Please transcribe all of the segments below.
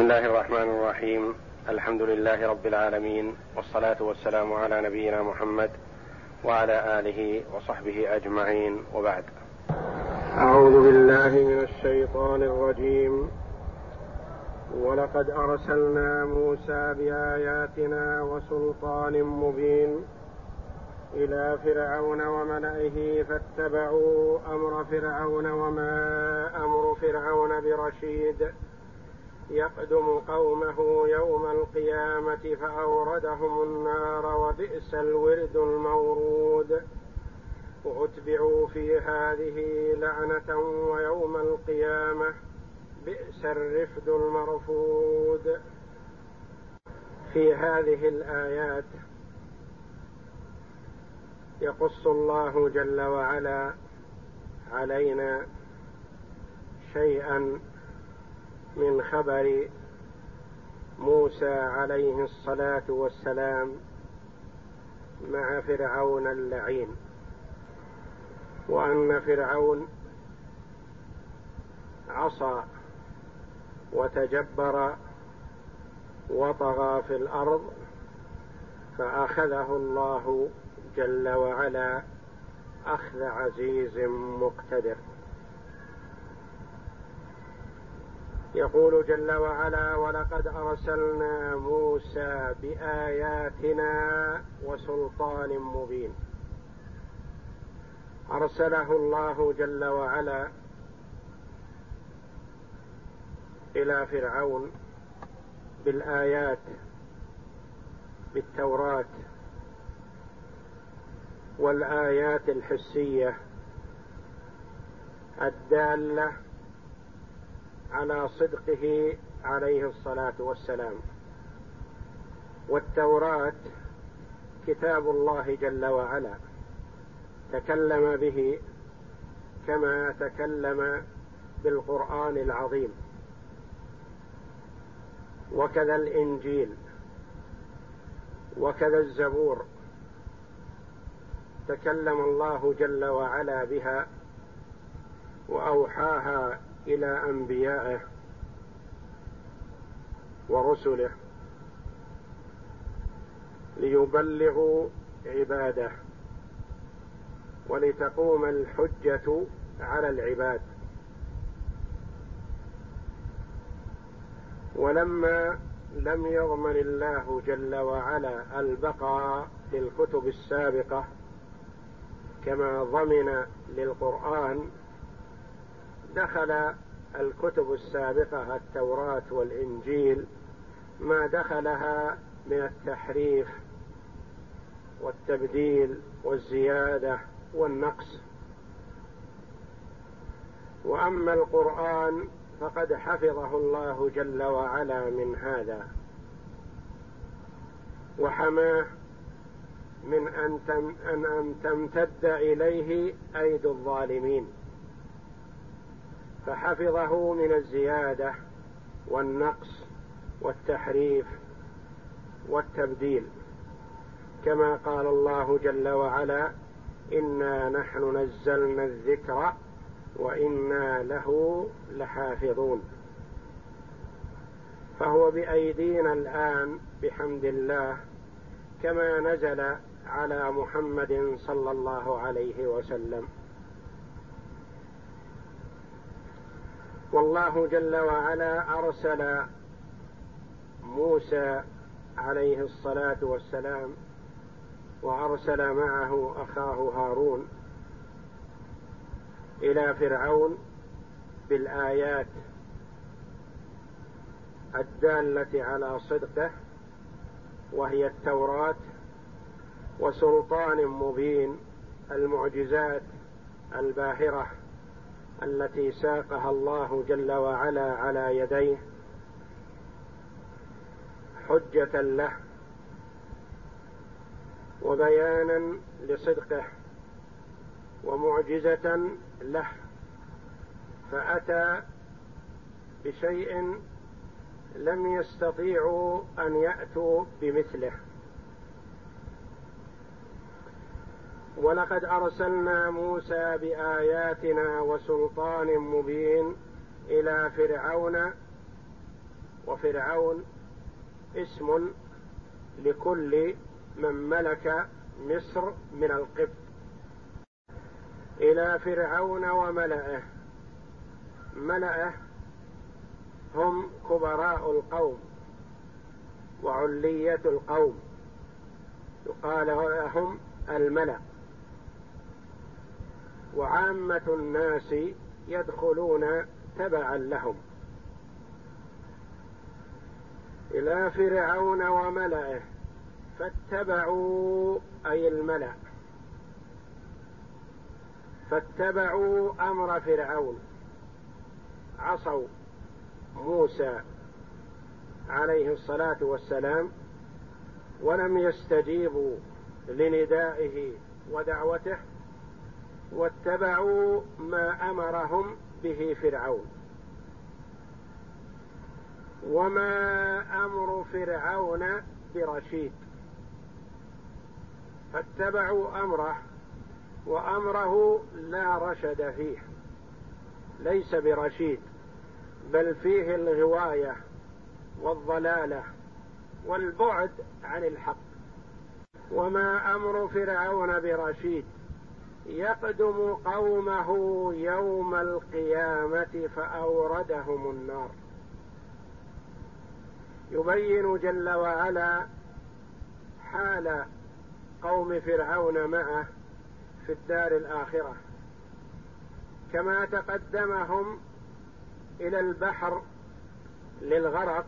بسم الله الرحمن الرحيم الحمد لله رب العالمين والصلاه والسلام على نبينا محمد وعلى اله وصحبه اجمعين وبعد اعوذ بالله من الشيطان الرجيم ولقد ارسلنا موسى باياتنا وسلطان مبين إلى فرعون وملئه فاتبعوا أمر فرعون وما أمر فرعون برشيد يقدم قومه يوم القيامة فأوردهم النار وبئس الورد المورود. وأتبعوا في هذه لعنة ويوم القيامة بئس الرفد المرفود. في هذه الآيات يقص الله جل وعلا علينا شيئا من خبر موسى عليه الصلاة والسلام مع فرعون اللعين وأن فرعون عصى وتجبر وطغى في الأرض فأخذه الله جل وعلا أخذ عزيز مقتدر. يقول جل وعلا ولقد أرسلنا موسى بآياتنا وسلطان مبين. أرسله الله جل وعلا إلى فرعون بالآيات بالتوراة والآيات الحسية الدالة على صدقه عليه الصلاة والسلام. والتوراة كتاب الله جل وعلا. تكلم به كما تكلم بالقرآن العظيم. وكذا الإنجيل. وكذا الزبور. تكلم الله جل وعلا بها وأوحاها إلى أنبيائه ورسله ليبلغوا عباده ولتقوم الحجة على العباد. ولما لم يضمن الله جل وعلا البقاء للكتب السابقة كما ضمن للقرآن دخل الكتب السابقة التوراة والإنجيل ما دخلها من التحريف والتبديل والزيادة والنقص. وأما القرآن فقد حفظه الله جل وعلا من هذا وحماه من أن تمتد إليه أيدي الظالمين. فحفظه من الزيادة والنقص والتحريف والتبديل. كما قال الله جل وعلا إنا نحن نزلنا الذكر وإنا له لحافظون. فهو بأيدينا الآن بحمد الله كما نزل على محمد صلى الله عليه وسلم. والله جل وعلا أرسل موسى عليه الصلاة والسلام وأرسل معه أخاه هارون إلى فرعون بالآيات الدالة على صدقه وهي التوراة وسلطان مبين المعجزات الباهرة. التي ساقها الله جل وعلا على يديه حجة له وبيانا لصدقه ومعجزة له فأتى بشيء لم يستطيعوا أن يأتوا بمثله. ولقد أرسلنا موسى بآياتنا وسلطان مبين إلى فرعون وفرعون اسم لكل من ملك مصر من القبط. إلى فرعون وملئه. ملئه هم كبراء القوم وعلية القوم. يقال لهم الملأ. وعامة الناس يدخلون تبعا لهم. إلى فرعون وملئه فاتبعوا أي الملأ. فاتبعوا أمر فرعون. عصوا موسى عليه الصلاة والسلام ولم يستجيبوا لندائه ودعوته. واتبعوا ما أمرهم به فرعون. وما أمر فرعون برشيد. فاتبعوا أمره وأمره لا رشد فيه ليس برشيد بل فيه الغواية والضلالة والبعد عن الحق. وما أمر فرعون برشيد يقدم قومه يوم القيامة فأوردهم النار. يبين جل وعلا حال قوم فرعون معه في الدار الآخرة. كما تقدمهم إلى البحر للغرق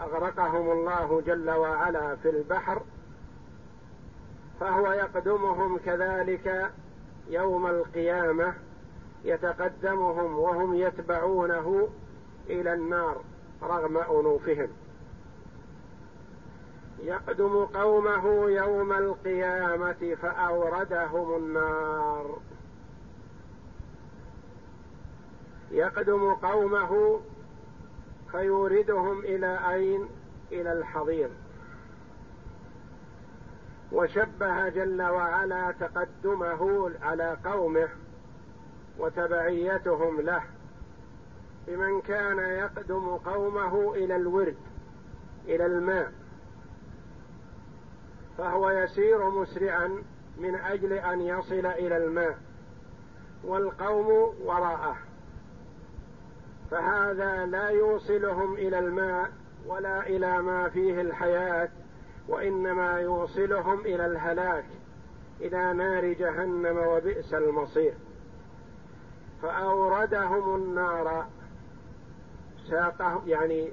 أغرقهم الله جل وعلا في البحر فهو يقدمهم كذلك يوم القيامة يتقدمهم وهم يتبعونه إلى النار رغم أنوفهم. يقدم قومه يوم القيامة فأوردهم النار. يقدم قومه فيوردهم إلى أين؟ إلى الحضيض وشبه جل وعلا تقدمه على قومه وتبعيتهم له بمن كان يقدم قومه إلى الورد إلى الماء. فهو يسير مسرعا من أجل أن يصل إلى الماء والقوم وراءه. فهذا لا يوصلهم إلى الماء ولا إلى ما فيه الحياة وإنما يوصلهم إلى الهلاك إلى نار جهنم وبئس المصير. فأوردهم النار ساقهم يعني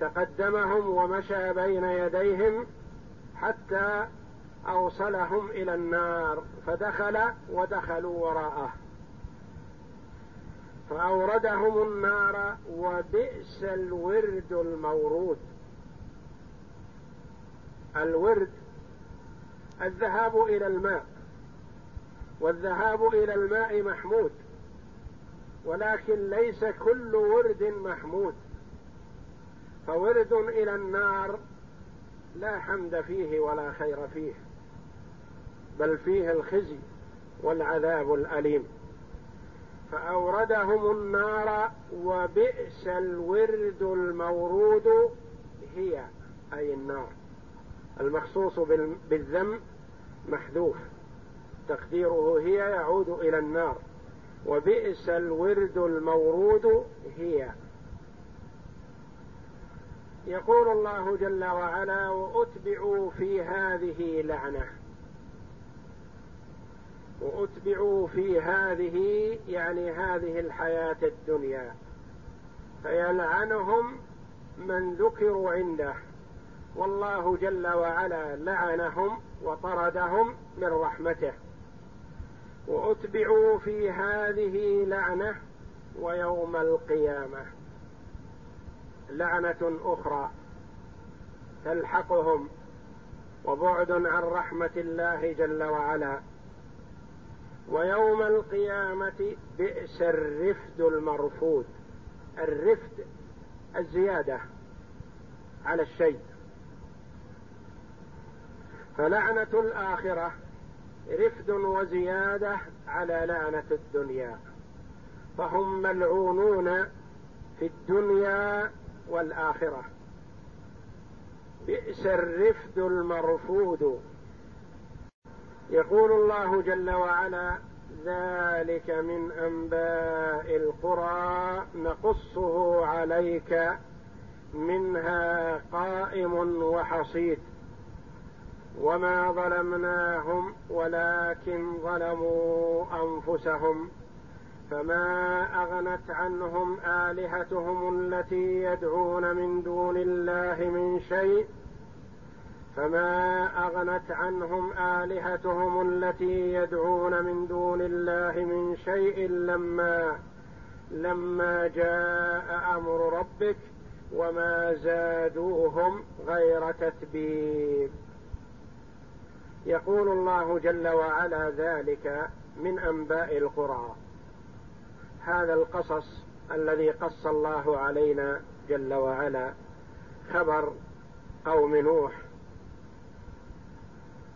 تقدمهم ومشى بين يديهم حتى أوصلهم إلى النار فدخل ودخلوا وراءه. فأوردهم النار وبئس الورد المورود. الورد الذهاب إلى الماء والذهاب إلى الماء محمود ولكن ليس كل ورد محمود. فورد إلى النار لا حمد فيه ولا خير فيه بل فيه الخزي والعذاب الأليم. فأوردهم النار وبئس الورد المورود هي أي النار. المخصوص بالذم محذوف تقديره هي يعود إلى النار. وبئس الورد المورود هي. يقول الله جل وعلا وأتبعوا في هذه لعنة. وأتبعوا في هذه يعني هذه الحياة الدنيا. فيلعنهم من ذكروا عنده. والله جل وعلا لعنهم وطردهم من رحمته. وأتبعوا في هذه لعنة ويوم القيامة. لعنة أخرى تلحقهم وبعد عن رحمة الله جل وعلا. ويوم القيامة بئس الرفد المرفود. الرفد الزيادة على الشيء. فلعنة الآخرة رفد وزيادة على لعنة الدنيا. فهم ملعونون في الدنيا والآخرة. بئس الرفد المرفود. يقول الله جل وعلا ذلك من أنباء القرى نقصه عليك منها قائم وحصيد. وما ظلمناهم ولكن ظلموا أنفسهم فما أغنت عنهم آلهتهم التي يدعون من دون الله من شيء فما أغنت عنهم آلهتهم التي يدعون من دون الله من شيء لما لما جاء أمر ربك وما زادوهم غير تتبيب. يقول الله جل وعلا ذلك من أنباء القرى. هذا القصص الذي قص الله علينا جل وعلا خبر قوم نوح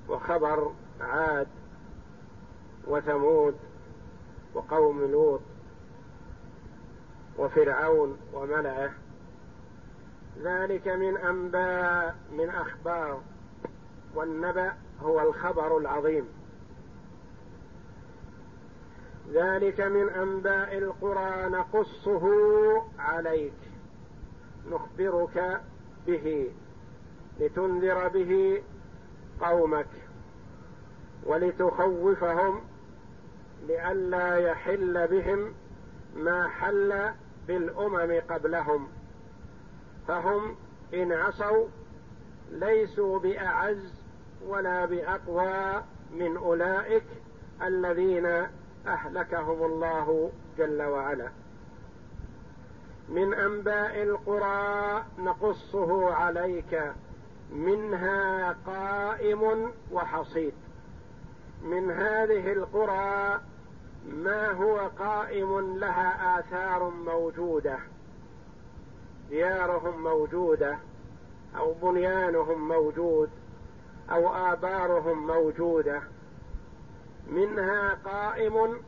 وخبر عاد وثمود وقوم لوط وفرعون وملئه. ذلك من أنباء من أخبار والنبأ هو الخبر العظيم. ذلك من أنباء القرى نقصه عليك نخبرك به لتنذر به قومك ولتخوفهم لئلا يحل بهم ما حل بالأمم قبلهم. فهم إن عصوا ليسوا بأعز ولا بأقوى من أولئك الذين أهلكهم الله جل وعلا. من أنباء القرى نقصه عليك منها قائم وحصيد. من هذه القرى ما هو قائم لها آثار موجودة؟ ديارهم موجودة أو بنيانهم موجود؟ أو آبارهم موجودة. منها قائم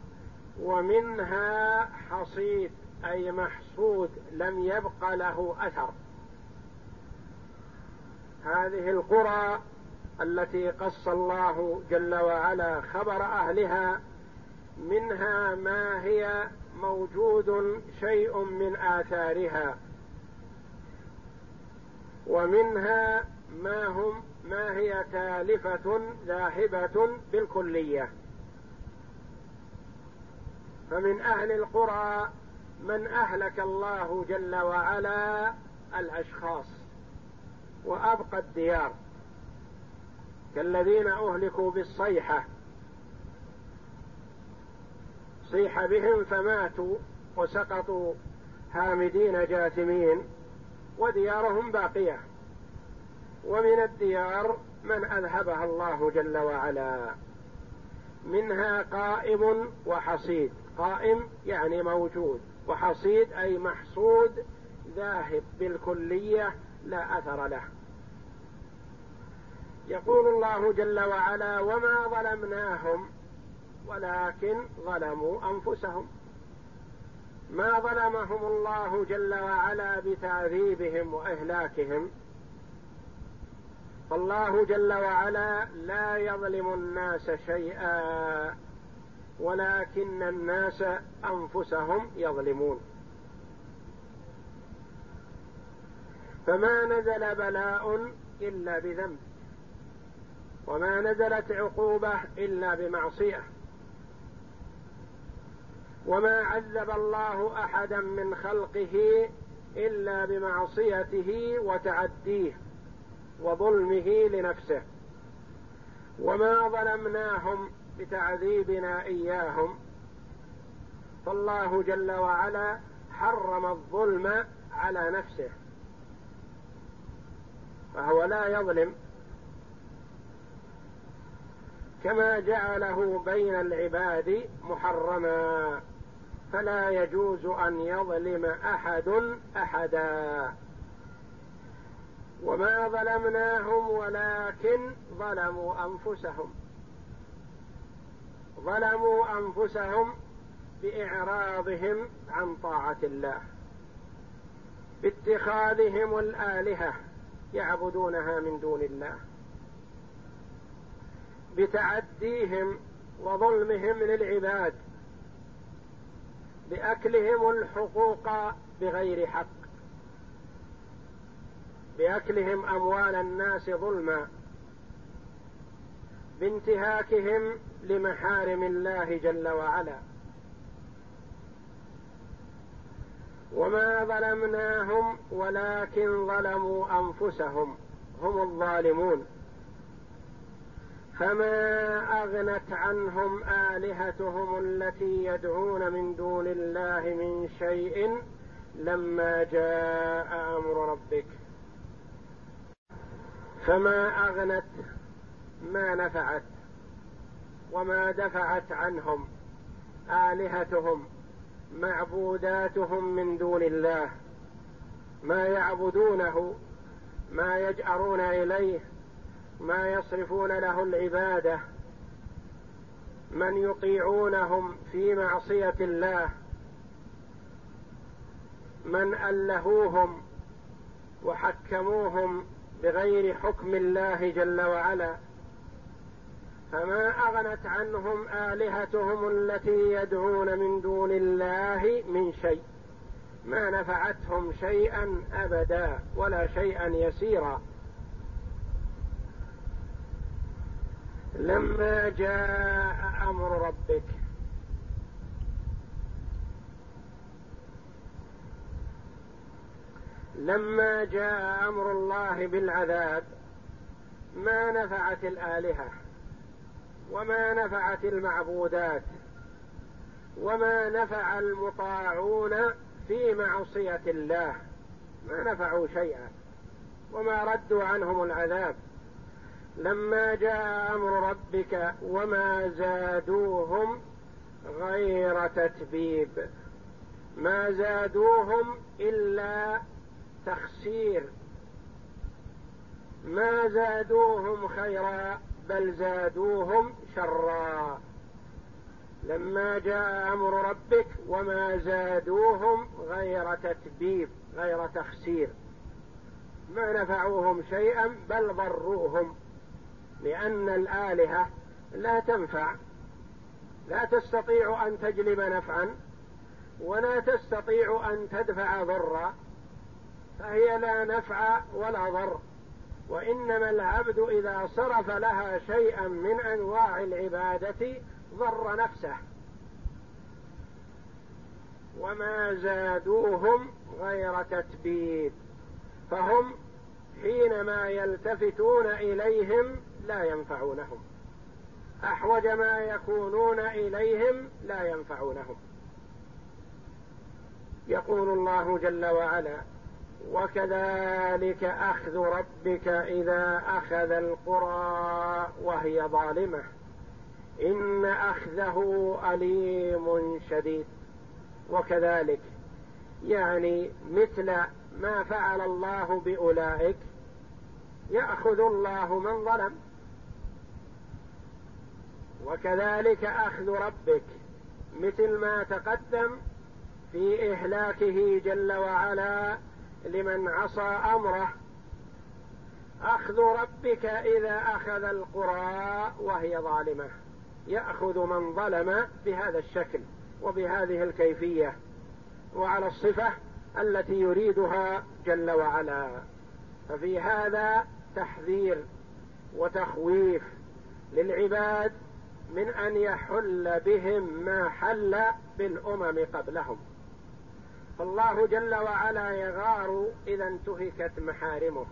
ومنها حصيد أي محصود لم يبق له أثر. هذه القرى التي قص الله جل وعلا خبر أهلها منها ما هي موجود شيء من آثارها. ومنها ما هم ما هي تالفة ذاهبة بالكلية؟ فمن أهل القرى من أهلك الله جل وعلا الأشخاص وأبقى الديار كالذين أهلكوا بالصيحة. صيح بهم فماتوا وسقطوا هامدين جاثمين وديارهم باقية. ومن الديار من أذهبها الله جل وعلا. منها قائم وحصيد. قائم يعني موجود. وحصيد أي محصود ذاهب بالكلية لا أثر له. يقول الله جل وعلا وما ظلمناهم ولكن ظلموا أنفسهم. ما ظلمهم الله جل وعلا بتعذيبهم وإهلاكهم. فالله جل وعلا لا يظلم الناس شيئا ولكن الناس أنفسهم يظلمون. فما نزل بلاء إلا بذنب وما نزلت عقوبة إلا بمعصية. وما عذب الله أحدا من خلقه إلا بمعصيته وتعديه. وظلمه لنفسه. وما ظلمناهم بتعذيبنا إياهم. فالله جل وعلا حرم الظلم على نفسه. فهو لا يظلم. كما جعله بين العباد محرما. فلا يجوز أن يظلم أحد أحدا. وما ظلمناهم ولكن ظلموا أنفسهم. ظلموا أنفسهم بإعراضهم عن طاعة الله. باتخاذهم الآلهة يعبدونها من دون الله. بتعديهم وظلمهم للعباد. بأكلهم الحقوق بغير حق. باكلهم أموال الناس ظلما بانتهاكهم لمحارم الله جل وعلا. وما ظلمناهم ولكن ظلموا أنفسهم هم الظالمون. فما أغنت عنهم آلهتهم التي يدعون من دون الله من شيء لما جاء أمر ربك. فما أغنت ما نفعت وما دفعت عنهم آلهتهم معبوداتهم من دون الله ما يعبدونه ما يجأرون إليه ما يصرفون له العبادة من يطيعونهم في معصية الله من ألهوهم وحكموهم بغير حكم الله جل وعلا. فما أغنت عنهم آلهتهم التي يدعون من دون الله من شيء. ما نفعتهم شيئا ابدا ولا شيئا يسيرا. لما جاء أمر ربك لما جاء أمر الله بالعذاب ما نفعت الآلهة وما نفعت المعبودات وما نفع المطاعون في معصية الله. ما نفعوا شيئا وما ردوا عنهم العذاب. لما جاء أمر ربك وما زادوهم غير تتبيب. ما زادوهم إلا تخسير. ما زادوهم خيرا بل زادوهم شرا. لما جاء أمر ربك وما زادوهم غير تتبيب غير تخسير. ما نفعوهم شيئا بل ضروهم. لأن الآلهة لا تنفع. لا تستطيع أن تجلب نفعا ولا تستطيع أن تدفع ضرا. فهي لا نفع ولا ضر وإنما العبد إذا صرف لها شيئا من أنواع العبادة ضر نفسه. وما زادوهم غير تتبيب فهم حينما يلتفتون إليهم لا ينفعونهم. أحوج ما يكونون إليهم لا ينفعونهم. يقول الله جل وعلا وكذلك أخذ ربك إذا أخذ القرى وهي ظالمة. إن أخذه أليم شديد. وكذلك يعني مثل ما فعل الله بأولئك يأخذ الله من ظلم. وكذلك أخذ ربك مثل ما تقدم في إهلاكه جل وعلا لمن عصى أمره. أخذ ربك إذا أخذ القرى وهي ظالمة. يأخذ من ظلم بهذا الشكل وبهذه الكيفية وعلى الصفة التي يريدها جل وعلا. ففي هذا تحذير وتخويف للعباد من أن يحل بهم ما حل بالأمم قبلهم. فالله جل وعلا يغار إذا انتهكت محارمه.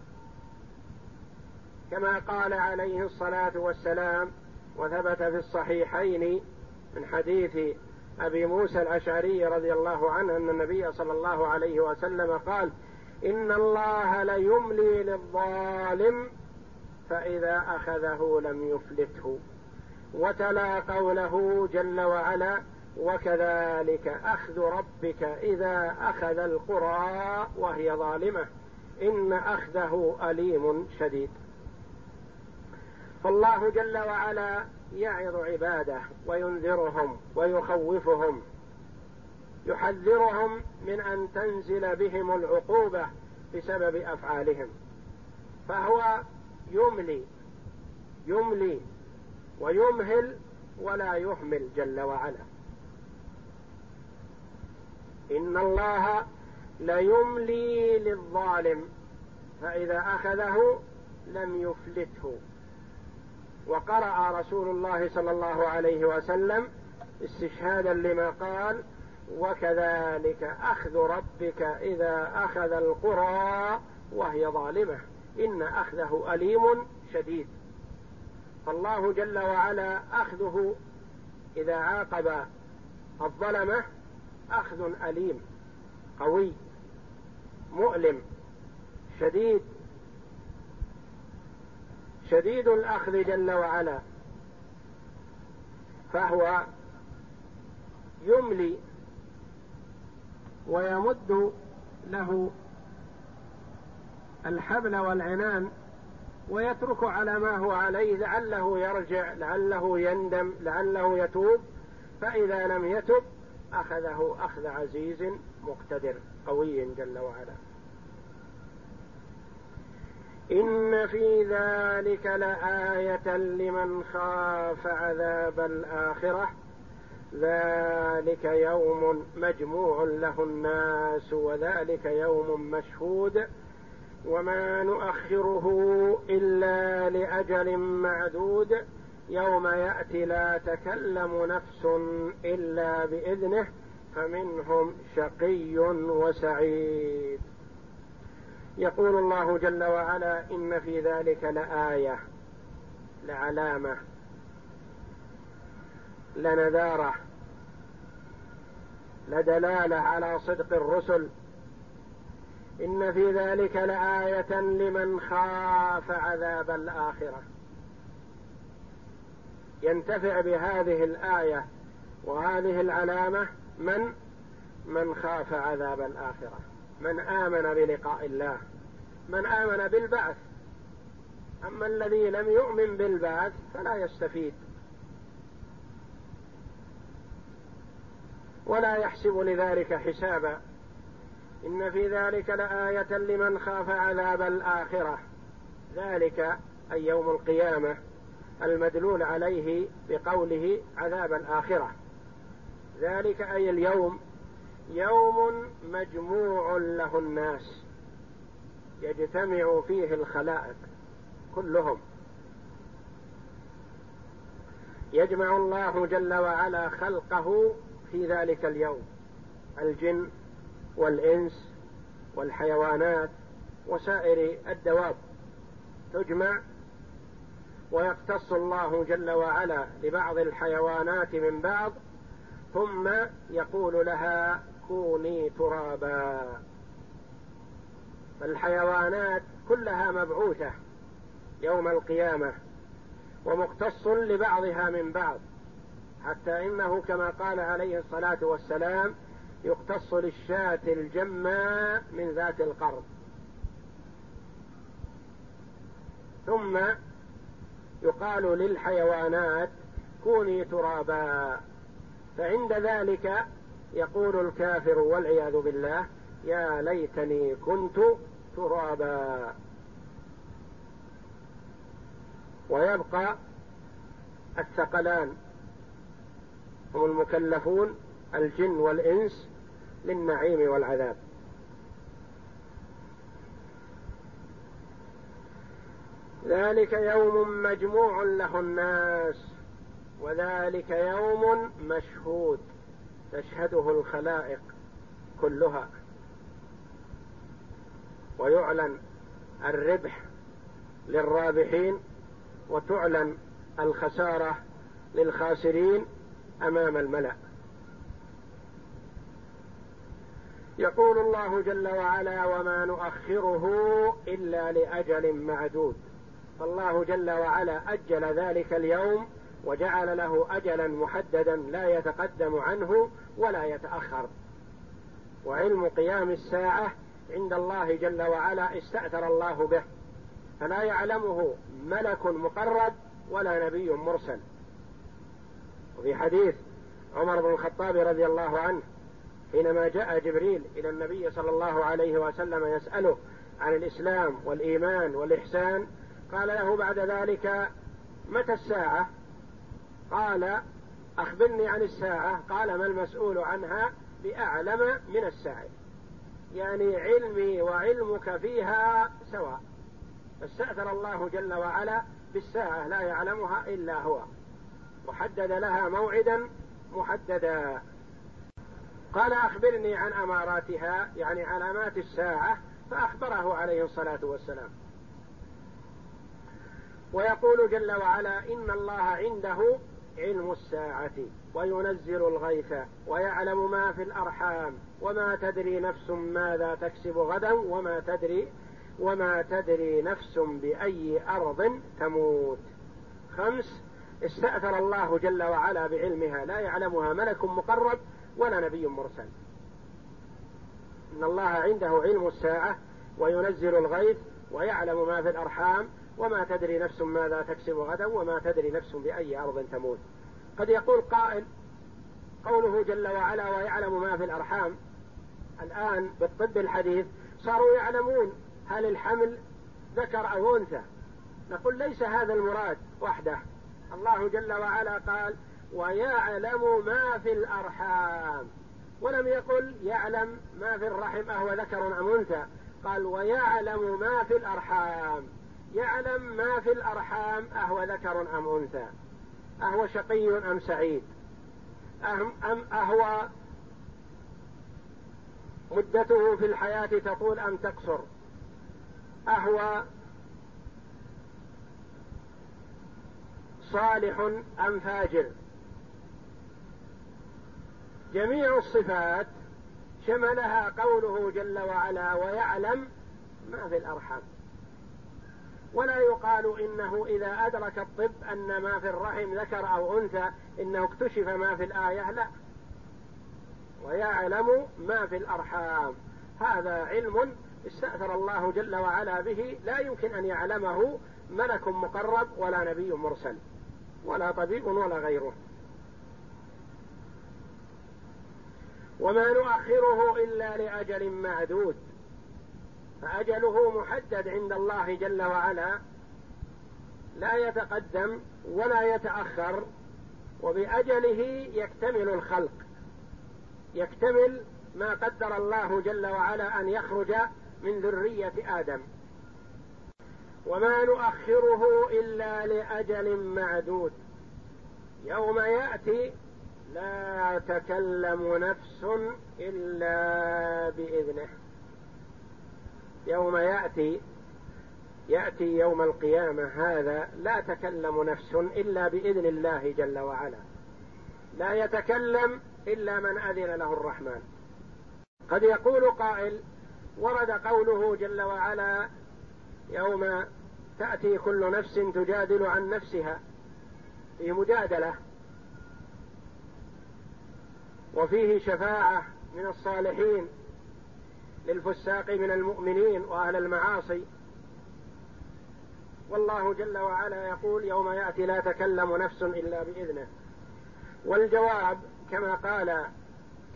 كما قال عليه الصلاة والسلام وثبت في الصحيحين من حديث أبي موسى الأشعري رضي الله عنه أن النبي صلى الله عليه وسلم قال إن الله ليملي للظالم فإذا أخذه لم يفلته. وتلا قوله جل وعلا وكذلك أخذ ربك إذا أخذ القرى وهي ظالمة. إن أخذه أليم شديد. فالله جل وعلا يعظ عباده وينذرهم ويخوفهم. يحذرهم من أن تنزل بهم العقوبة بسبب أفعالهم. فهو يملي يملي ويمهل ولا يهمل جل وعلا. إن الله ليملي للظالم فإذا أخذه لم يفلته. وقرأ رسول الله صلى الله عليه وسلم استشهادا لما قال وكذلك أخذ ربك إذا أخذ القرى وهي ظالمة إن أخذه أليم شديد. فالله جل وعلا أخذه إذا عاقب الظلمة أخذ أليم قوي مؤلم شديد. شديد الأخذ جل وعلا. فهو يملي ويمد له الحبل والعنان ويترك على ما هو عليه لعله يرجع لعله يندم لعله يتوب. فإذا لم يتب أخذه أخذ عزيز مقتدر قوي جل وعلا. إن في ذلك لآية لمن خاف عذاب الآخرة. ذلك يوم مجموع له الناس وذلك يوم مشهود. وما نؤخره إلا لأجل معدود. يوم يأتي لا تكلم نفس إلا بإذنه فمنهم شقي وسعيد. يقول الله جل وعلا إن في ذلك لآية لعلامة لنذارة لدلالة على صدق الرسل. إن في ذلك لآية لمن خاف عذاب الآخرة. ينتفع بهذه الآية وهذه العلامة من؟ من خاف عذاب الآخرة. من آمن بلقاء الله. من آمن بالبعث. أما الذي لم يؤمن بالبعث فلا يستفيد. ولا يحسب لذلك حسابا. إن في ذلك لآية لمن خاف عذاب الآخرة. ذلك أي يوم القيامة. المدلول عليه بقوله عذاب الآخرة. ذلك أي اليوم؟ يوم مجموع له الناس يجتمع فيه الخلائق كلهم. يجمع الله جل وعلا خلقه في ذلك اليوم الجن والإنس والحيوانات وسائر الدواب. تجمع ويقتص الله جل وعلا لبعض الحيوانات من بعض ثم يقول لها كوني ترابا. فالحيوانات كلها مبعوثة يوم القيامة ومقتص لبعضها من بعض حتى إنه كما قال عليه الصلاة والسلام يقتص للشاة الجماء من ذات القرض. ثم يقال للحيوانات كوني ترابا. فعند ذلك يقول الكافر والعياذ بالله يا ليتني كنت ترابا. ويبقى الثقلان. هم المكلفون الجن والإنس للنعيم والعذاب. ذلك يوم مجموع له الناس وذلك يوم مشهود تشهده الخلائق كلها. ويعلن الربح للرابحين وتعلن الخسارة للخاسرين أمام الملأ. يقول الله جل وعلا وما نؤخره إلا لأجل معدود. فالله جل وعلا أجل ذلك اليوم وجعل له أجلا محددا لا يتقدم عنه ولا يتأخر. وعلم قيام الساعة عند الله جل وعلا استأثر الله به فلا يعلمه ملك مقرب ولا نبي مرسل. وفي حديث عمر بن الخطاب رضي الله عنه حينما جاء جبريل إلى النبي صلى الله عليه وسلم يسأله عن الإسلام والإيمان والإحسان قال له بعد ذلك متى الساعة؟ قال أخبرني عن الساعة. قال ما المسؤول عنها؟ بأعلم من السائل يعني علمي وعلمك فيها سواء. فاستأثر الله جل وعلا بالساعة لا يعلمها إلا هو. وحدد لها موعدا محددا. قال أخبرني عن أماراتها يعني علامات الساعة فأخبره عليه الصلاة والسلام. ويقول جل وعلا إن الله عنده علم الساعة وينزل الغيث ويعلم ما في الأرحام وما تدري نفس ماذا تكسب غدا وما تدري وما تدري نفس بأي أرض تموت. خمس استأثر الله جل وعلا بعلمها لا يعلمها ملك مقرب ولا نبي مرسل. إن الله عنده علم الساعة وينزل الغيث ويعلم ما في الأرحام وما تدري نفس ماذا تكسب غدا وما تدري نفس بأي أرض تموت. قد يقول قائل قوله جل وعلا ويعلم ما في الأرحام. الآن بالطب الحديث صاروا يعلمون هل الحمل ذكر أو أنثى. نقول ليس هذا المراد وحده. الله جل وعلا قال ويعلم ما في الأرحام. ولم يقل يعلم ما في الرحم أهو ذكر أم أنثى. قال ويعلم ما في الأرحام. يعلم ما في الأرحام أهو ذكر أم أنثى أهو شقي أم سعيد أم, أهو مدته في الحياة تطول أم تقصر أهو صالح أم فاجر. جميع الصفات شملها قوله جل وعلا ويعلم ما في الأرحام. ولا يقال إنه إذا أدرك الطب أن ما في الرحم ذكر أو أنثى إنه اكتشف ما في الآية لا. ويعلم ما في الأرحام. هذا علم استأثر الله جل وعلا به. لا يمكن أن يعلمه ملك مقرب ولا نبي مرسل ولا طبيب ولا غيره. وما نؤخره إلا لأجل معدود. فأجله محدد عند الله جل وعلا لا يتقدم ولا يتأخر وبأجله يكتمل الخلق يكتمل ما قدر الله جل وعلا أن يخرج من ذرية آدم. وما نؤخره إلا لأجل معدود. يوم يأتي لا تكلم نفس إلا بإذنه. يوم يأتي يأتي يوم القيامة هذا لا تكلم نفس إلا بإذن الله جل وعلا. لا يتكلم إلا من أذن له الرحمن. قد يقول قائل ورد قوله جل وعلا يوم تأتي كل نفس تجادل عن نفسها. في مجادلة. وفيه شفاعة من الصالحين. للفساق من المؤمنين وأهل المعاصي. والله جل وعلا يقول يوم يأتي لا تكلم نفس إلا بإذنه. والجواب كما قال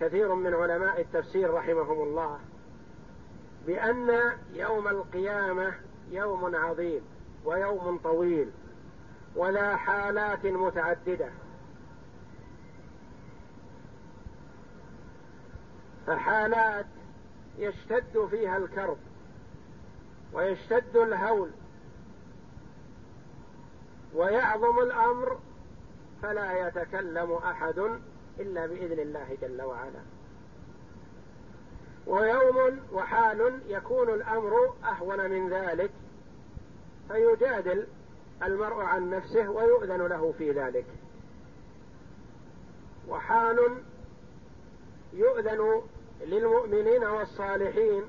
كثير من علماء التفسير رحمهم الله بأن يوم القيامة يوم عظيم ويوم طويل ولا حالات متعددة. فحالات يشتد فيها الكرب ويشتد الهول ويعظم الأمر فلا يتكلم أحد إلا بإذن الله جل وعلا. ويوم وحال يكون الأمر أهون من ذلك فيجادل المرء عن نفسه ويؤذن له في ذلك. وحال يؤذن للمؤمنين والصالحين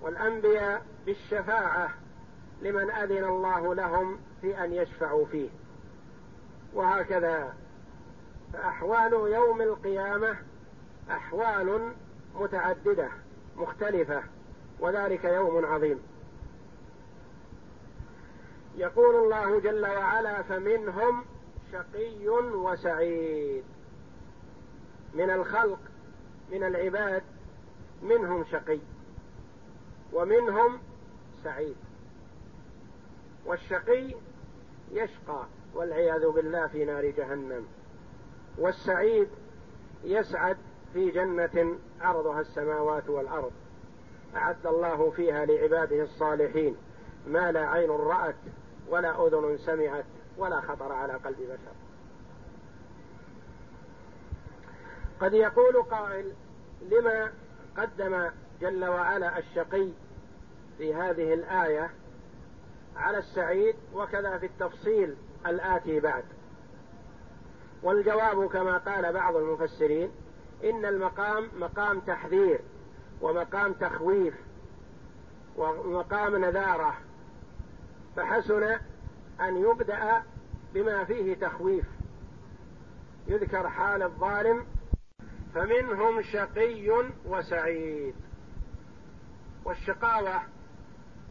والأنبياء بالشفاعة لمن أذن الله لهم في أن يشفعوا فيه. وهكذا. فأحوال يوم القيامة أحوال متعددة مختلفة وذلك يوم عظيم. يقول الله جل وعلا فمنهم شقي وسعيد. من الخلق من العباد منهم شقي ومنهم سعيد. والشقي يشقى والعياذ بالله في نار جهنم. والسعيد يسعد في جنة عرضها السماوات والأرض. أعد الله فيها لعباده الصالحين. ما لا عين رأت ولا أذن سمعت ولا خطر على قلب بشر. قد يقول قائل لما قدم جل وعلا الشقي في هذه الآية على السعيد وكذا في التفصيل الآتي بعد. والجواب كما قال بعض المفسرين إن المقام مقام تحذير ومقام تخويف ومقام نذارة فحسن أن يبدأ بما فيه تخويف. يذكر حال الظالم فمنهم شقي وسعيد. والشقاوة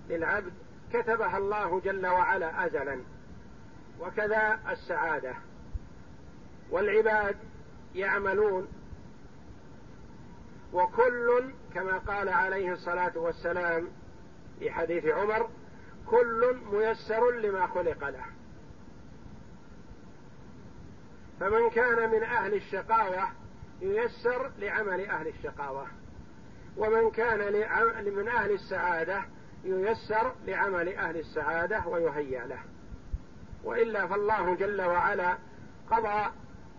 للعبد كتبها الله جل وعلا أزلا وكذا السعادة. والعباد يعملون وكل كما قال عليه الصلاة والسلام في حديث عمر كل ميسر لما خلق له. فمن كان من أهل الشقاوة ييسر لعمل أهل الشقاوة. ومن كان من أهل السعادة ييسر لعمل أهل السعادة ويهيأ له. وإلا فالله جل وعلا قضى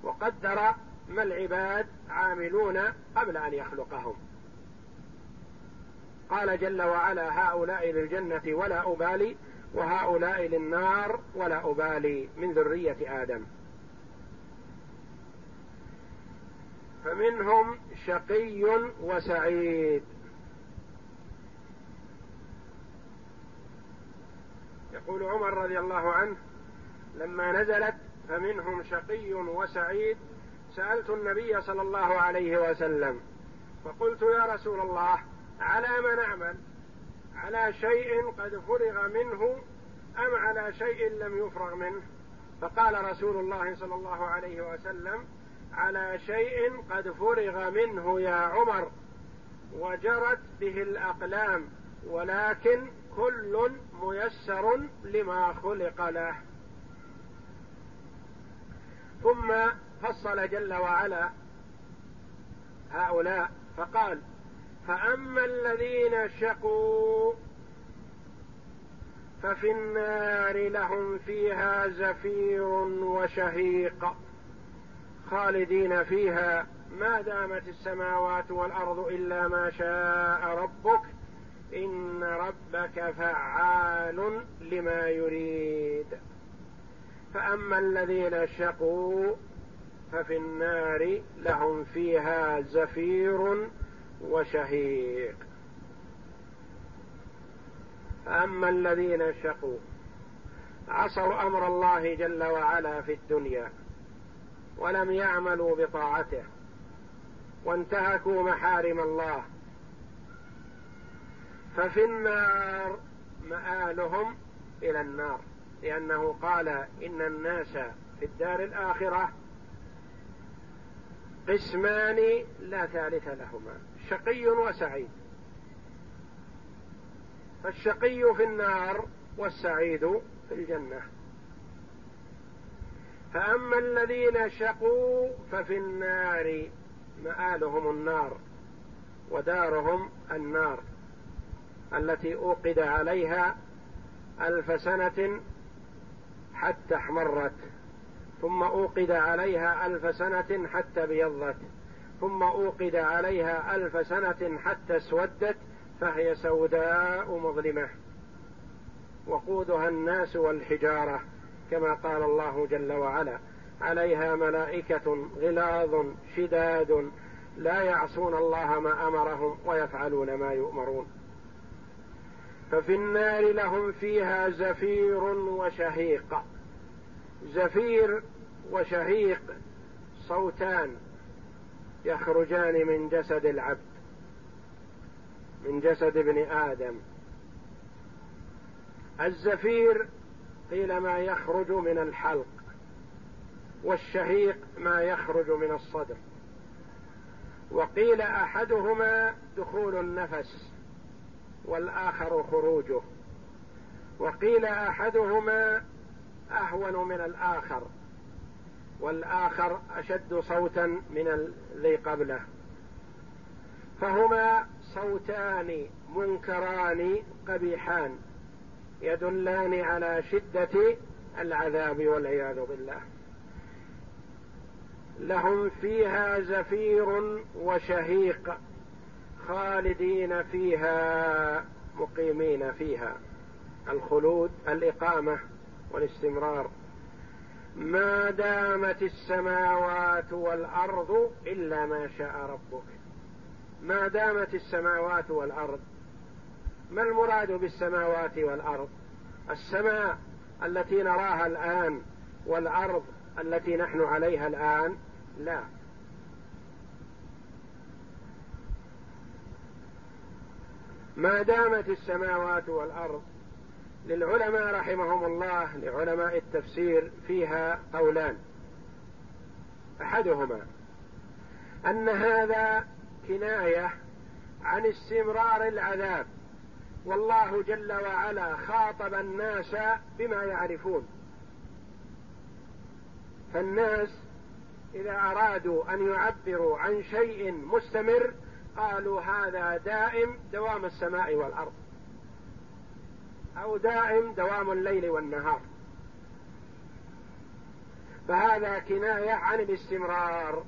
وقدر ما العباد عاملون قبل أن يخلقهم. قال جل وعلا هؤلاء للجنة ولا أبالي وهؤلاء للنار ولا أبالي من ذرية آدم. فمنهم شقي وسعيد. يقول عمر رضي الله عنه لما نزلت فمنهم شقي وسعيد سألت النبي صلى الله عليه وسلم فقلت يا رسول الله على ما نعمل على شيء قد فرغ منه أم على شيء لم يفرغ منه؟ فقال رسول الله صلى الله عليه وسلم على شيء قد فرغ منه يا عمر وجرت به الأقلام ولكن كل ميسر لما خلق له. ثم فصل جل وعلا هؤلاء فقال فأما الذين شقوا ففي النار لهم فيها زفير وشهيق. خالدين فيها ما دامت السماوات والأرض إلا ما شاء ربك إن ربك فعال لما يريد. فأما الذين شقوا ففي النار لهم فيها زفير وشهيق. فأما الذين شقوا عصوا أمر الله جل وعلا في الدنيا. ولم يعملوا بطاعته. وانتهكوا محارم الله. ففي النار مآلهم إلى النار. لأنه قال إن الناس في الدار الآخرة قسمان لا ثالث لهما شقي وسعيد. فالشقي في النار والسعيد في الجنة. فأما الذين شقوا ففي النار مآلهم النار ودارهم النار التي أوقد عليها ألف سنة حتى احمرت ثم أوقد عليها ألف سنة حتى بيضت ثم أوقد عليها ألف سنة حتى اسودت فهي سوداء مظلمة وقودها الناس والحجارة. كما قال الله جل وعلا عليها ملائكة غلاظ شداد لا يعصون الله ما أمرهم ويفعلون ما يؤمرون. ففي النار لهم فيها زفير وشهيق. زفير وشهيق صوتان يخرجان من جسد العبد من جسد ابن آدم. الزفير قيل ما يخرج من الحلق والشهيق ما يخرج من الصدر. وقيل أحدهما دخول النفس والآخر خروجه. وقيل أحدهما أهون من الآخر والآخر أشد صوتا من الذي قبله. فهما صوتان منكران قبيحان. يدلان على شدة العذاب والعياذ بالله. لهم فيها زفير وشهيق خالدين فيها مقيمين فيها. الخلود الإقامة والاستمرار. ما دامت السماوات والأرض إلا ما شاء ربك. ما دامت السماوات والأرض ما المراد بالسماوات والأرض؟ السماء التي نراها الآن والأرض التي نحن عليها الآن؟ لا. ما دامت السماوات والأرض للعلماء رحمهم الله لعلماء التفسير فيها قولان. أحدهما أن هذا كناية عن استمرار العذاب. والله جل وعلا خاطب الناس بما يعرفون. فالناس إذا أرادوا أن يعبروا عن شيء مستمر قالوا هذا دائم دوام السماء والأرض. أو دائم دوام الليل والنهار. فهذا كناية عن الاستمرار.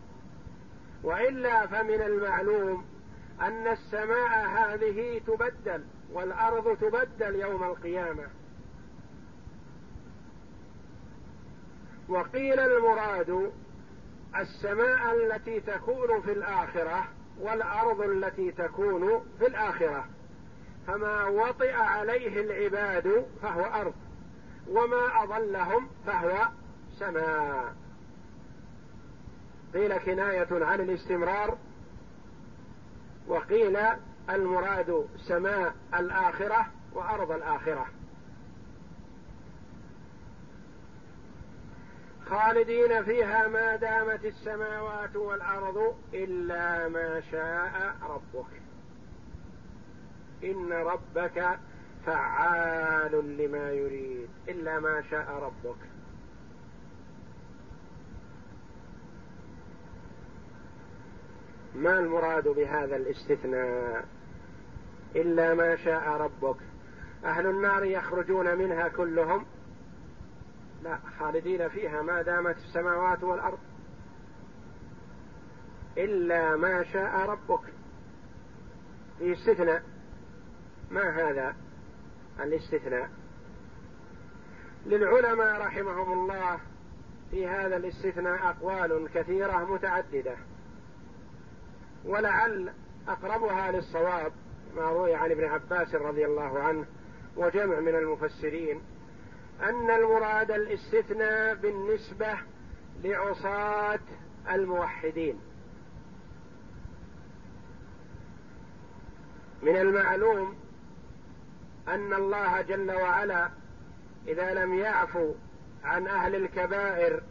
وإلا فمن المعلوم أن السماء هذه تبدل. والأرض تبدل يوم القيامة. وقيل المراد السماء التي تكون في الآخرة والأرض التي تكون في الآخرة. فما وطئ عليه العباد فهو أرض وما أضلهم فهو سماء. قيل كناية عن الاستمرار وقيل المراد سماء الآخرة وأرض الآخرة. خالدين فيها ما دامت السماوات والأرض إلا ما شاء ربك. إن ربك فعال لما يريد إلا ما شاء ربك. ما المراد بهذا الاستثناء؟ إلا ما شاء ربك. أهل النار يخرجون منها كلهم. لا خالدين فيها ما دامت السماوات والأرض. إلا ما شاء ربك. في استثناء. ما هذا الاستثناء؟ للعلماء رحمهم الله في هذا الاستثناء أقوال كثيرة متعددة. ولعل أقربها للصواب ما روي عن ابن عباس رضي الله عنه وجمع من المفسرين أن المراد الاستثناء بالنسبة لعصاة الموحدين. من المعلوم أن الله جل وعلا إذا لم يعفو عن أهل الكبائر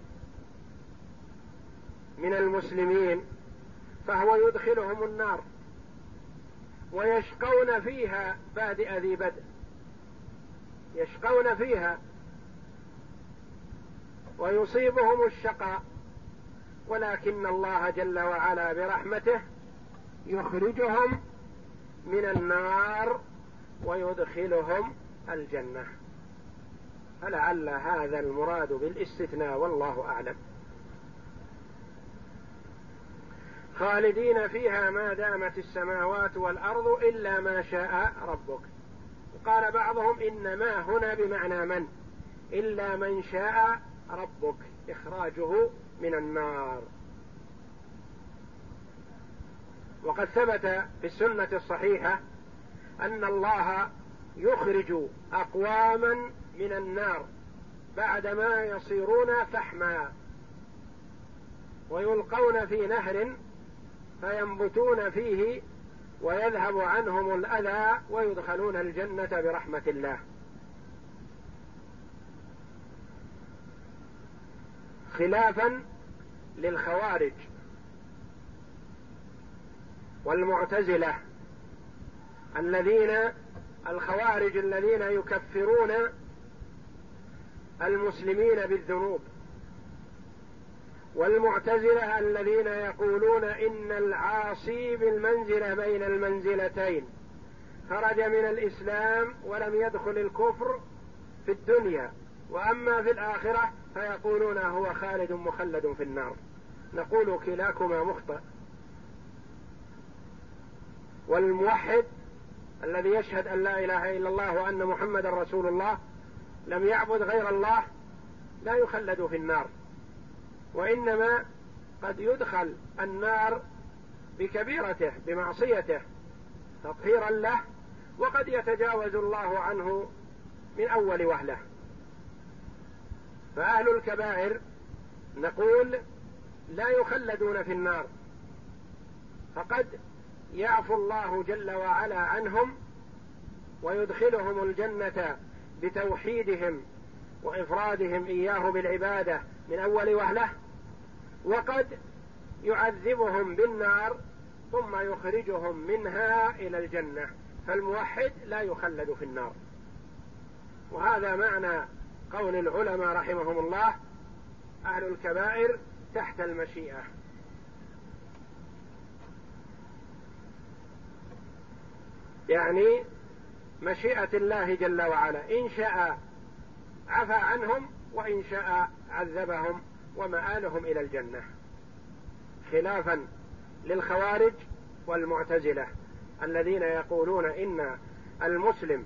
من المسلمين فهو يدخلهم النار ويشقون فيها بادئ ذي بدء. يشقون فيها ويصيبهم الشقاء ولكن الله جل وعلا برحمته يخرجهم من النار ويدخلهم الجنة. فلعل هذا المراد بالاستثناء والله أعلم. خالدين فيها ما دامت السماوات والأرض إلا ما شاء ربك. قال بعضهم إنما هنا بمعنى من؟ إلا من شاء ربك. إخراجه من النار. وقد ثبت في السنة الصحيحة أن الله يخرج أقواما من النار بعدما يصيرون فحما ويلقون في نهر فينبتون فيه ويذهب عنهم الأذى ويدخلون الجنة برحمة الله. خلافا للخوارج والمعتزلة الذين الخوارج الذين يكفرون المسلمين بالذنوب. والمعتزلة الذين يقولون إن العاصي بالمنزلة بين المنزلتين. خرج من الإسلام ولم يدخل الكفر في الدنيا. وأما في الآخرة فيقولون هو خالد مخلد في النار. نقول كلاكما مخطئ. والموحد الذي يشهد أن لا إله إلا الله وأن محمدا رسول الله لم يعبد غير الله لا يخلد في النار. وإنما قد يدخل النار بكبيرته بمعصيته تطهيرا له وقد يتجاوز الله عنه من أول وهلة. فأهل الكبائر نقول لا يخلدون في النار فقد يعفو الله جل وعلا عنهم ويدخلهم الجنة بتوحيدهم وإفرادهم إياه بالعبادة من أول وهلة. وقد يعذبهم بالنار ثم يخرجهم منها إلى الجنة فالموحد لا يخلد في النار. وهذا معنى قول العلماء رحمهم الله أهل الكبائر تحت المشيئة. يعني مشيئة الله جل وعلا إن شاء عفى عنهم وإن شاء عذبهم. ومآلهم إلى الجنة خلافا للخوارج والمعتزلة الذين يقولون إن المسلم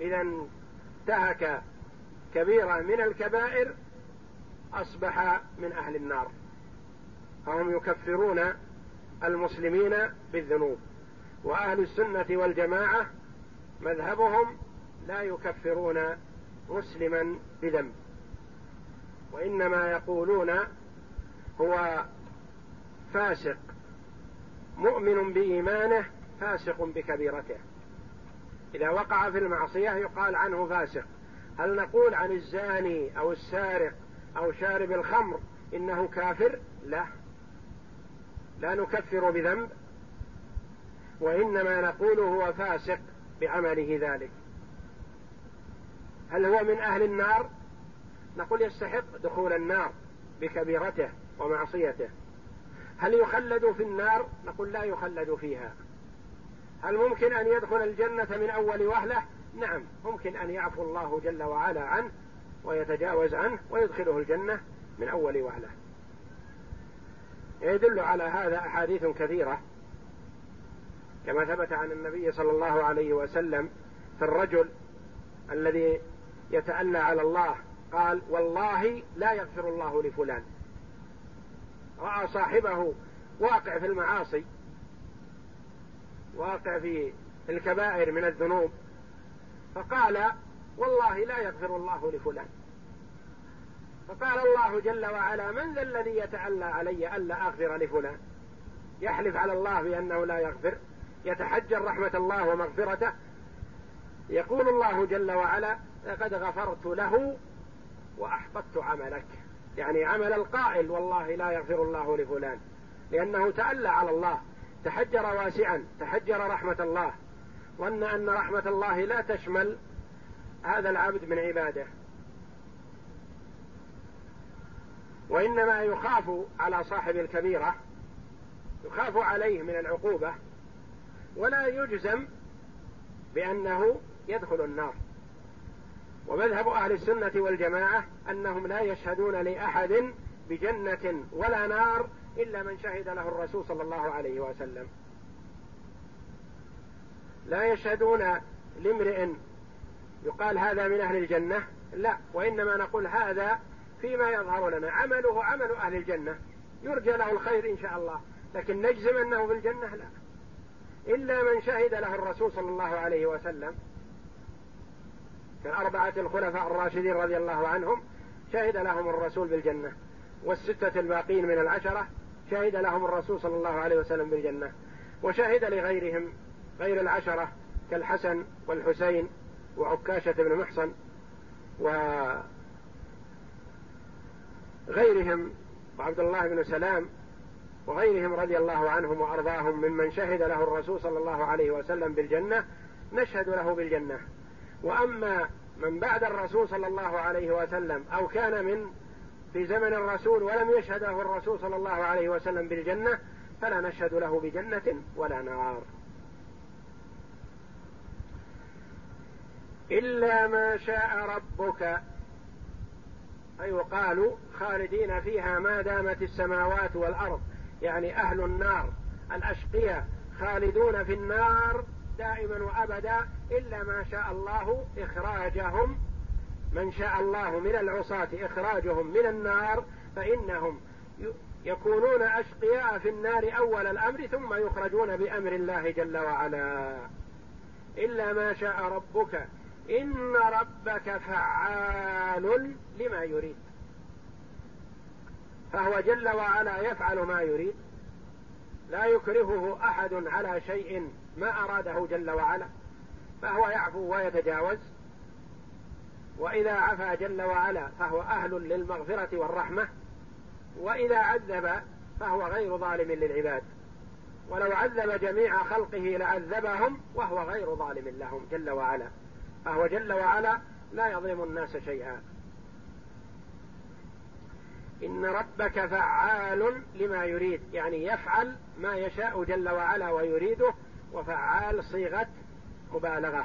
إذا انتهك كبيره من الكبائر أصبح من أهل النار. فهم يكفرون المسلمين بالذنوب وأهل السنة والجماعة مذهبهم لا يكفرون مسلما بذنب. وإنما يقولون هو فاسق مؤمن بإيمانه فاسق بكبيرته. إذا وقع في المعصية يقال عنه فاسق. هل نقول عن الزاني أو السارق أو شارب الخمر إنه كافر؟ لا. لا نكفر بذنب وإنما نقول هو فاسق بعمله ذلك. هل هو من أهل النار؟ نقول يستحق دخول النار بكبيرته ومعصيته. هل يخلد في النار؟ نقول لا يخلد فيها. هل ممكن أن يدخل الجنة من أول وهلة؟ نعم ممكن أن يعفو الله جل وعلا عنه ويتجاوز عنه ويدخله الجنة من أول وهلة. يدل على هذا أحاديث كثيرة. كما ثبت عن النبي صلى الله عليه وسلم في الرجل الذي يتألى على الله قال والله لا يغفر الله لفلان. رأى صاحبه واقع في المعاصي واقع في الكبائر من الذنوب فقال والله لا يغفر الله لفلان. فقال الله جل وعلا من ذا الذي يتألى علي ألا أغفر لفلان؟ يحلف على الله بأنه لا يغفر يتحجر رحمة الله ومغفرته. يقول الله جل وعلا لقد غفرت له وأحبطت عملك. يعني عمل القائل والله لا يغفر الله لفلان. لأنه تألى على الله تحجر واسعا تحجر رحمة الله. ظن أن رحمة الله لا تشمل هذا العبد من عباده. وإنما يخاف على صاحب الكبيرة يخاف عليه من العقوبة. ولا يجزم بأنه يدخل النار. ومذهب أهل السنة والجماعة أنهم لا يشهدون لأحد بجنة ولا نار إلا من شهد له الرسول صلى الله عليه وسلم. لا يشهدون لامرئ يقال هذا من أهل الجنة لا وإنما نقول هذا فيما يظهر لنا. عمله عمل أهل الجنة. يرجى له الخير إن شاء الله لكن نجزم أنه في الجنة لا. إلا من شهد له الرسول صلى الله عليه وسلم. كالأربعة الخلفاء الراشدين رضي الله عنهم شهد لهم الرسول بالجنة والستة الباقين من العشرة شهد لهم الرسول صلى الله عليه وسلم بالجنة وشهد لغيرهم غير العشرة كالحسن والحسين وعكاشة بن محصن وغيرهم وعبد الله بن سلام وغيرهم رضي الله عنهم وأرضاهم ممن شهد له الرسول صلى الله عليه وسلم بالجنة نشهد له بالجنة. وأما من بعد الرسول صلى الله عليه وسلم أو كان من في زمن الرسول ولم يشهد له الرسول صلى الله عليه وسلم بالجنة فلا نشهد له بجنة ولا نار. إلا ما شاء ربك. أي قالوا خالدين فيها ما دامت السماوات والأرض يعني أهل النار الأشقياء خالدون في النار. دائما وأبدا إلا ما شاء الله إخراجهم من شاء الله من العصاة إخراجهم من النار فإنهم يكونون أشقياء في النار أول الأمر ثم يخرجون بأمر الله جل وعلا. إلا ما شاء ربك إن ربك فعال لما يريد. فهو جل وعلا يفعل ما يريد. لا يكرهه أحد على شيء ما أراده جل وعلا فهو يعفو ويتجاوز. وإذا عفا جل وعلا فهو أهل للمغفرة والرحمة وإذا عذب فهو غير ظالم للعباد. ولو عذب جميع خلقه لعذبهم وهو غير ظالم لهم جل وعلا فهو جل وعلا لا يظلم الناس شيئا. إن ربك فعال لما يريد يعني يفعل ما يشاء جل وعلا ويريده وفعال صيغة مبالغة.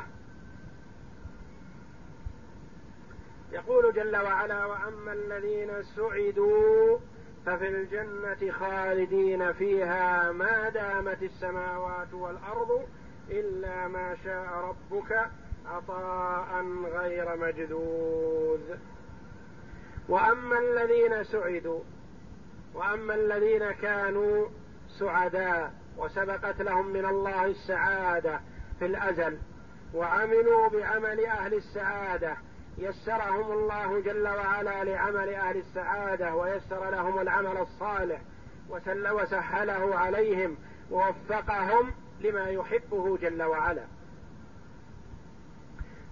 يقول جل وعلا وأما الذين سعدوا ففي الجنة خالدين فيها ما دامت السماوات والأرض إلا ما شاء ربك عطاء غير مجذوذ. وأما الذين سعدوا وأما الذين كانوا سعداء وسبقت لهم من الله السعادة في الأزل وعملوا بعمل أهل السعادة. يسرهم الله جل وعلا لعمل أهل السعادة ويسر لهم العمل الصالح وسهله عليهم ووفقهم لما يحبه جل وعلا.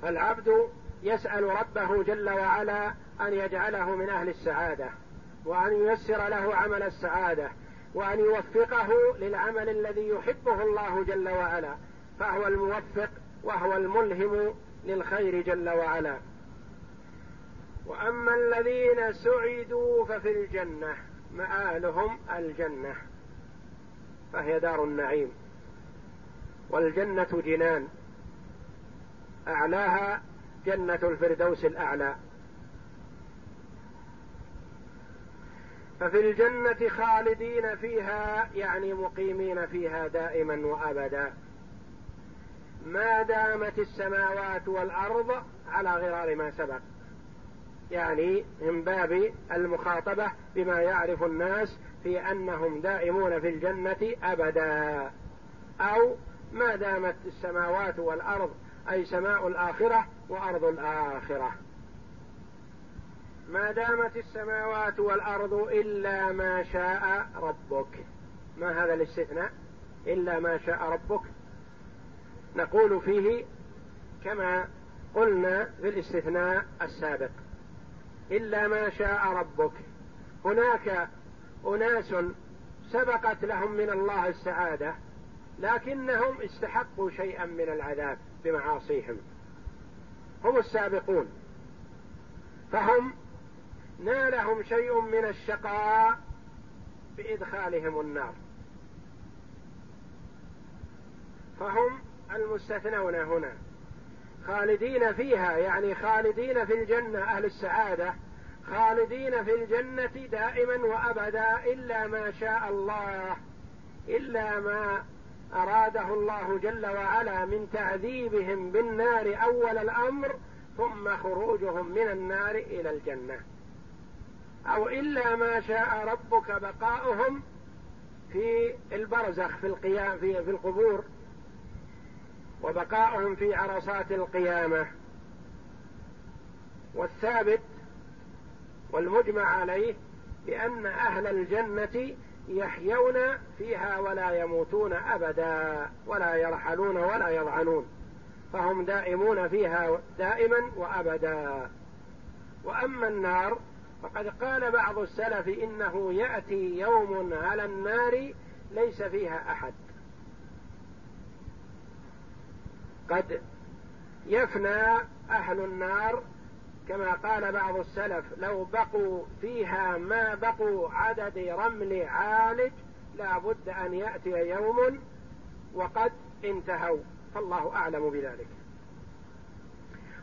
فالعبد يسأل ربه جل وعلا أن يجعله من أهل السعادة وأن ييسر له عمل السعادة. وأن يوفقه للعمل الذي يحبه الله جل وعلا فهو الموفق وهو الملهم للخير جل وعلا. وأما الذين سعدوا ففي الجنة مآلهم الجنة فهي دار النعيم. والجنة جنان أعلاها جنة الفردوس الأعلى. ففي الجنة خالدين فيها يعني مقيمين فيها دائما وأبدا. ما دامت السماوات والأرض على غرار ما سبق. يعني من باب المخاطبة بما يعرف الناس في أنهم دائمون في الجنة أبدا. أو ما دامت السماوات والأرض أي سماء الآخرة وأرض الآخرة. ما دامت السماوات والأرض إلا ما شاء ربك. ما هذا الاستثناء؟ إلا ما شاء ربك. نقول فيه كما قلنا في الاستثناء السابق. إلا ما شاء ربك. هناك أناس سبقت لهم من الله السعادة لكنهم استحقوا شيئا من العذاب بمعاصيهم. هم السابقون. فهم نالهم شيء من الشقاء بإدخالهم النار. فهم المستثنون هنا. خالدين فيها يعني خالدين في الجنة أهل السعادة خالدين في الجنة دائما وأبدا إلا ما شاء الله إلا ما أراده الله جل وعلا من تعذيبهم بالنار أول الأمر ثم خروجهم من النار إلى الجنة. أو إلا ما شاء ربك بقاؤهم في البرزخ في القيام في, في القبور وبقاؤهم في عرصات القيامة. والثابت والمجمع عليه بأن أهل الجنة يحيون فيها ولا يموتون أبدا ولا يرحلون ولا يضعنون فهم دائمون فيها دائما وأبدا. وأما النار فقد قال بعض السلف إنه يأتي يوم على النار ليس فيها أحد. قد يفنى أهل النار كما قال بعض السلف لو بقوا فيها ما بقوا عدد رمل عالج لا بد أن يأتي يوم وقد انتهوا. فالله أعلم بذلك.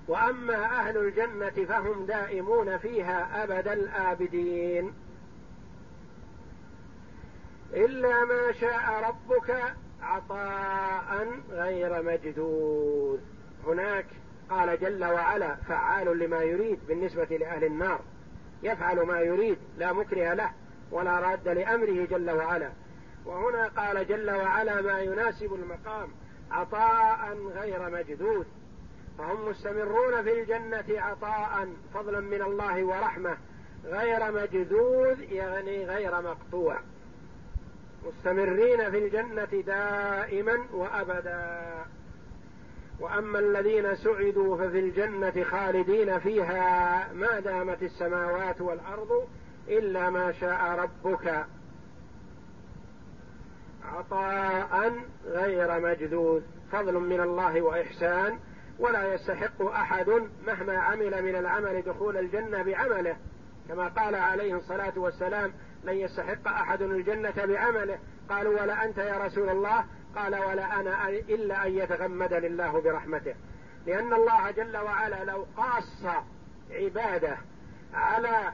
وأما أهل الجنة فهم دائمون فيها أبد الآبدين. إلا ما شاء ربك عطاء غير مجدود هناك قال جل وعلا فعال لما يريد بالنسبة لأهل النار. يفعل ما يريد لا مكره له ولا راد لأمره جل وعلا. وهنا قال جل وعلا ما يناسب المقام عطاء غير مجدود فهم مستمرون في الجنة عطاء فضلا من الله ورحمة. غير مجذوذ يعني غير مقطوع. مستمرين في الجنة دائما وأبدا. وأما الذين سعدوا ففي الجنة خالدين فيها ما دامت السماوات والأرض إلا ما شاء ربك. عطاء غير مجذوذ. فضل من الله وإحسان. ولا يستحق أحد مهما عمل من العمل دخول الجنة بعمله. كما قال عليه الصلاة والسلام لن يستحق أحد الجنة بعمله. قالوا ولا أنت يا رسول الله؟ قال ولا أنا إلا أن يتغمدني الله برحمته. لأن الله جل وعلا لو قاص عباده على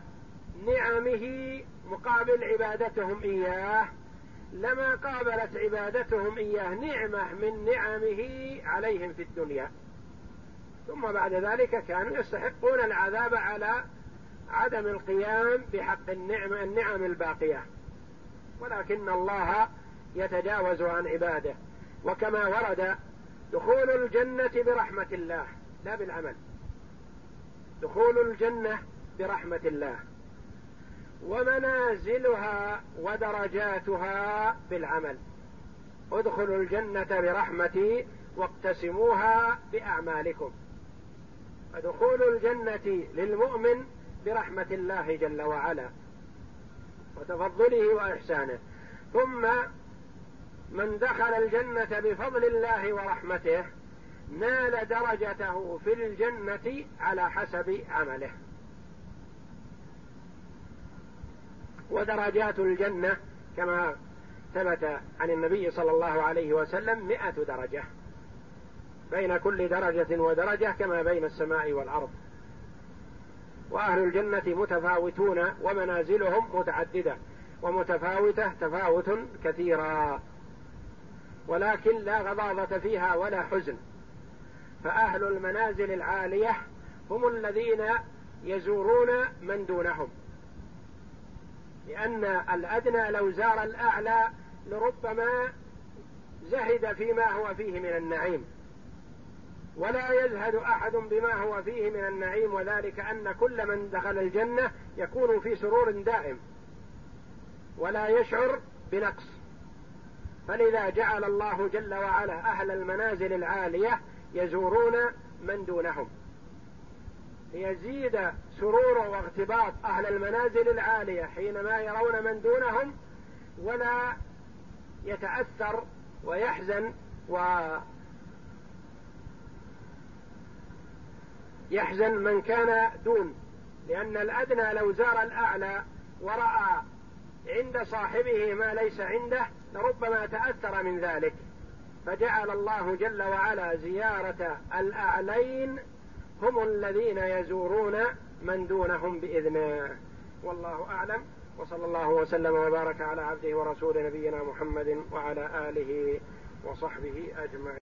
نعمه مقابل عبادتهم إياه لما قابلت عبادتهم إياه نعمة من نعمه عليهم في الدنيا. ثم بعد ذلك كانوا يستحقون العذاب على عدم القيام بحق النعم النعم الباقية. ولكن الله يتجاوز عن عباده. وكما ورد دخول الجنة برحمة الله لا بالعمل. دخول الجنة برحمة الله. ومنازلها ودرجاتها بالعمل. ادخلوا الجنة برحمتي واقتسموها بأعمالكم. فدخول الجنة للمؤمن برحمة الله جل وعلا وتفضله وإحسانه. ثم من دخل الجنة بفضل الله ورحمته نال درجته في الجنة على حسب عمله. ودرجات الجنة كما ثبت عن النبي صلى الله عليه وسلم مئة درجة. بين كل درجة ودرجة كما بين السماء والأرض. وأهل الجنة متفاوتون ومنازلهم متعددة ومتفاوتة تفاوت كثيرا. ولكن لا غضاضة فيها ولا حزن. فأهل المنازل العالية هم الذين يزورون من دونهم. لأن الأدنى لو زار الأعلى لربما زهد فيما هو فيه من النعيم. ولا يزهد أحد بما هو فيه من النعيم وذلك أن كل من دخل الجنة يكون في سرور دائم ولا يشعر بنقص. فلذا جعل الله جل وعلا أهل المنازل العالية يزورون من دونهم ليزيد سرور واغتباط أهل المنازل العالية حينما يرون من دونهم ولا يتأثر ويحزن و يحزن من كان دون لأن الأدنى لو زار الأعلى ورأى عند صاحبه ما ليس عنده لربما تأثر من ذلك. فجعل الله جل وعلا زيارة الأعلين هم الذين يزورون من دونهم بإذنه. والله أعلم. وصلى الله وسلم وبارك على عبده ورسول نبينا محمد وعلى آله وصحبه أجمعين.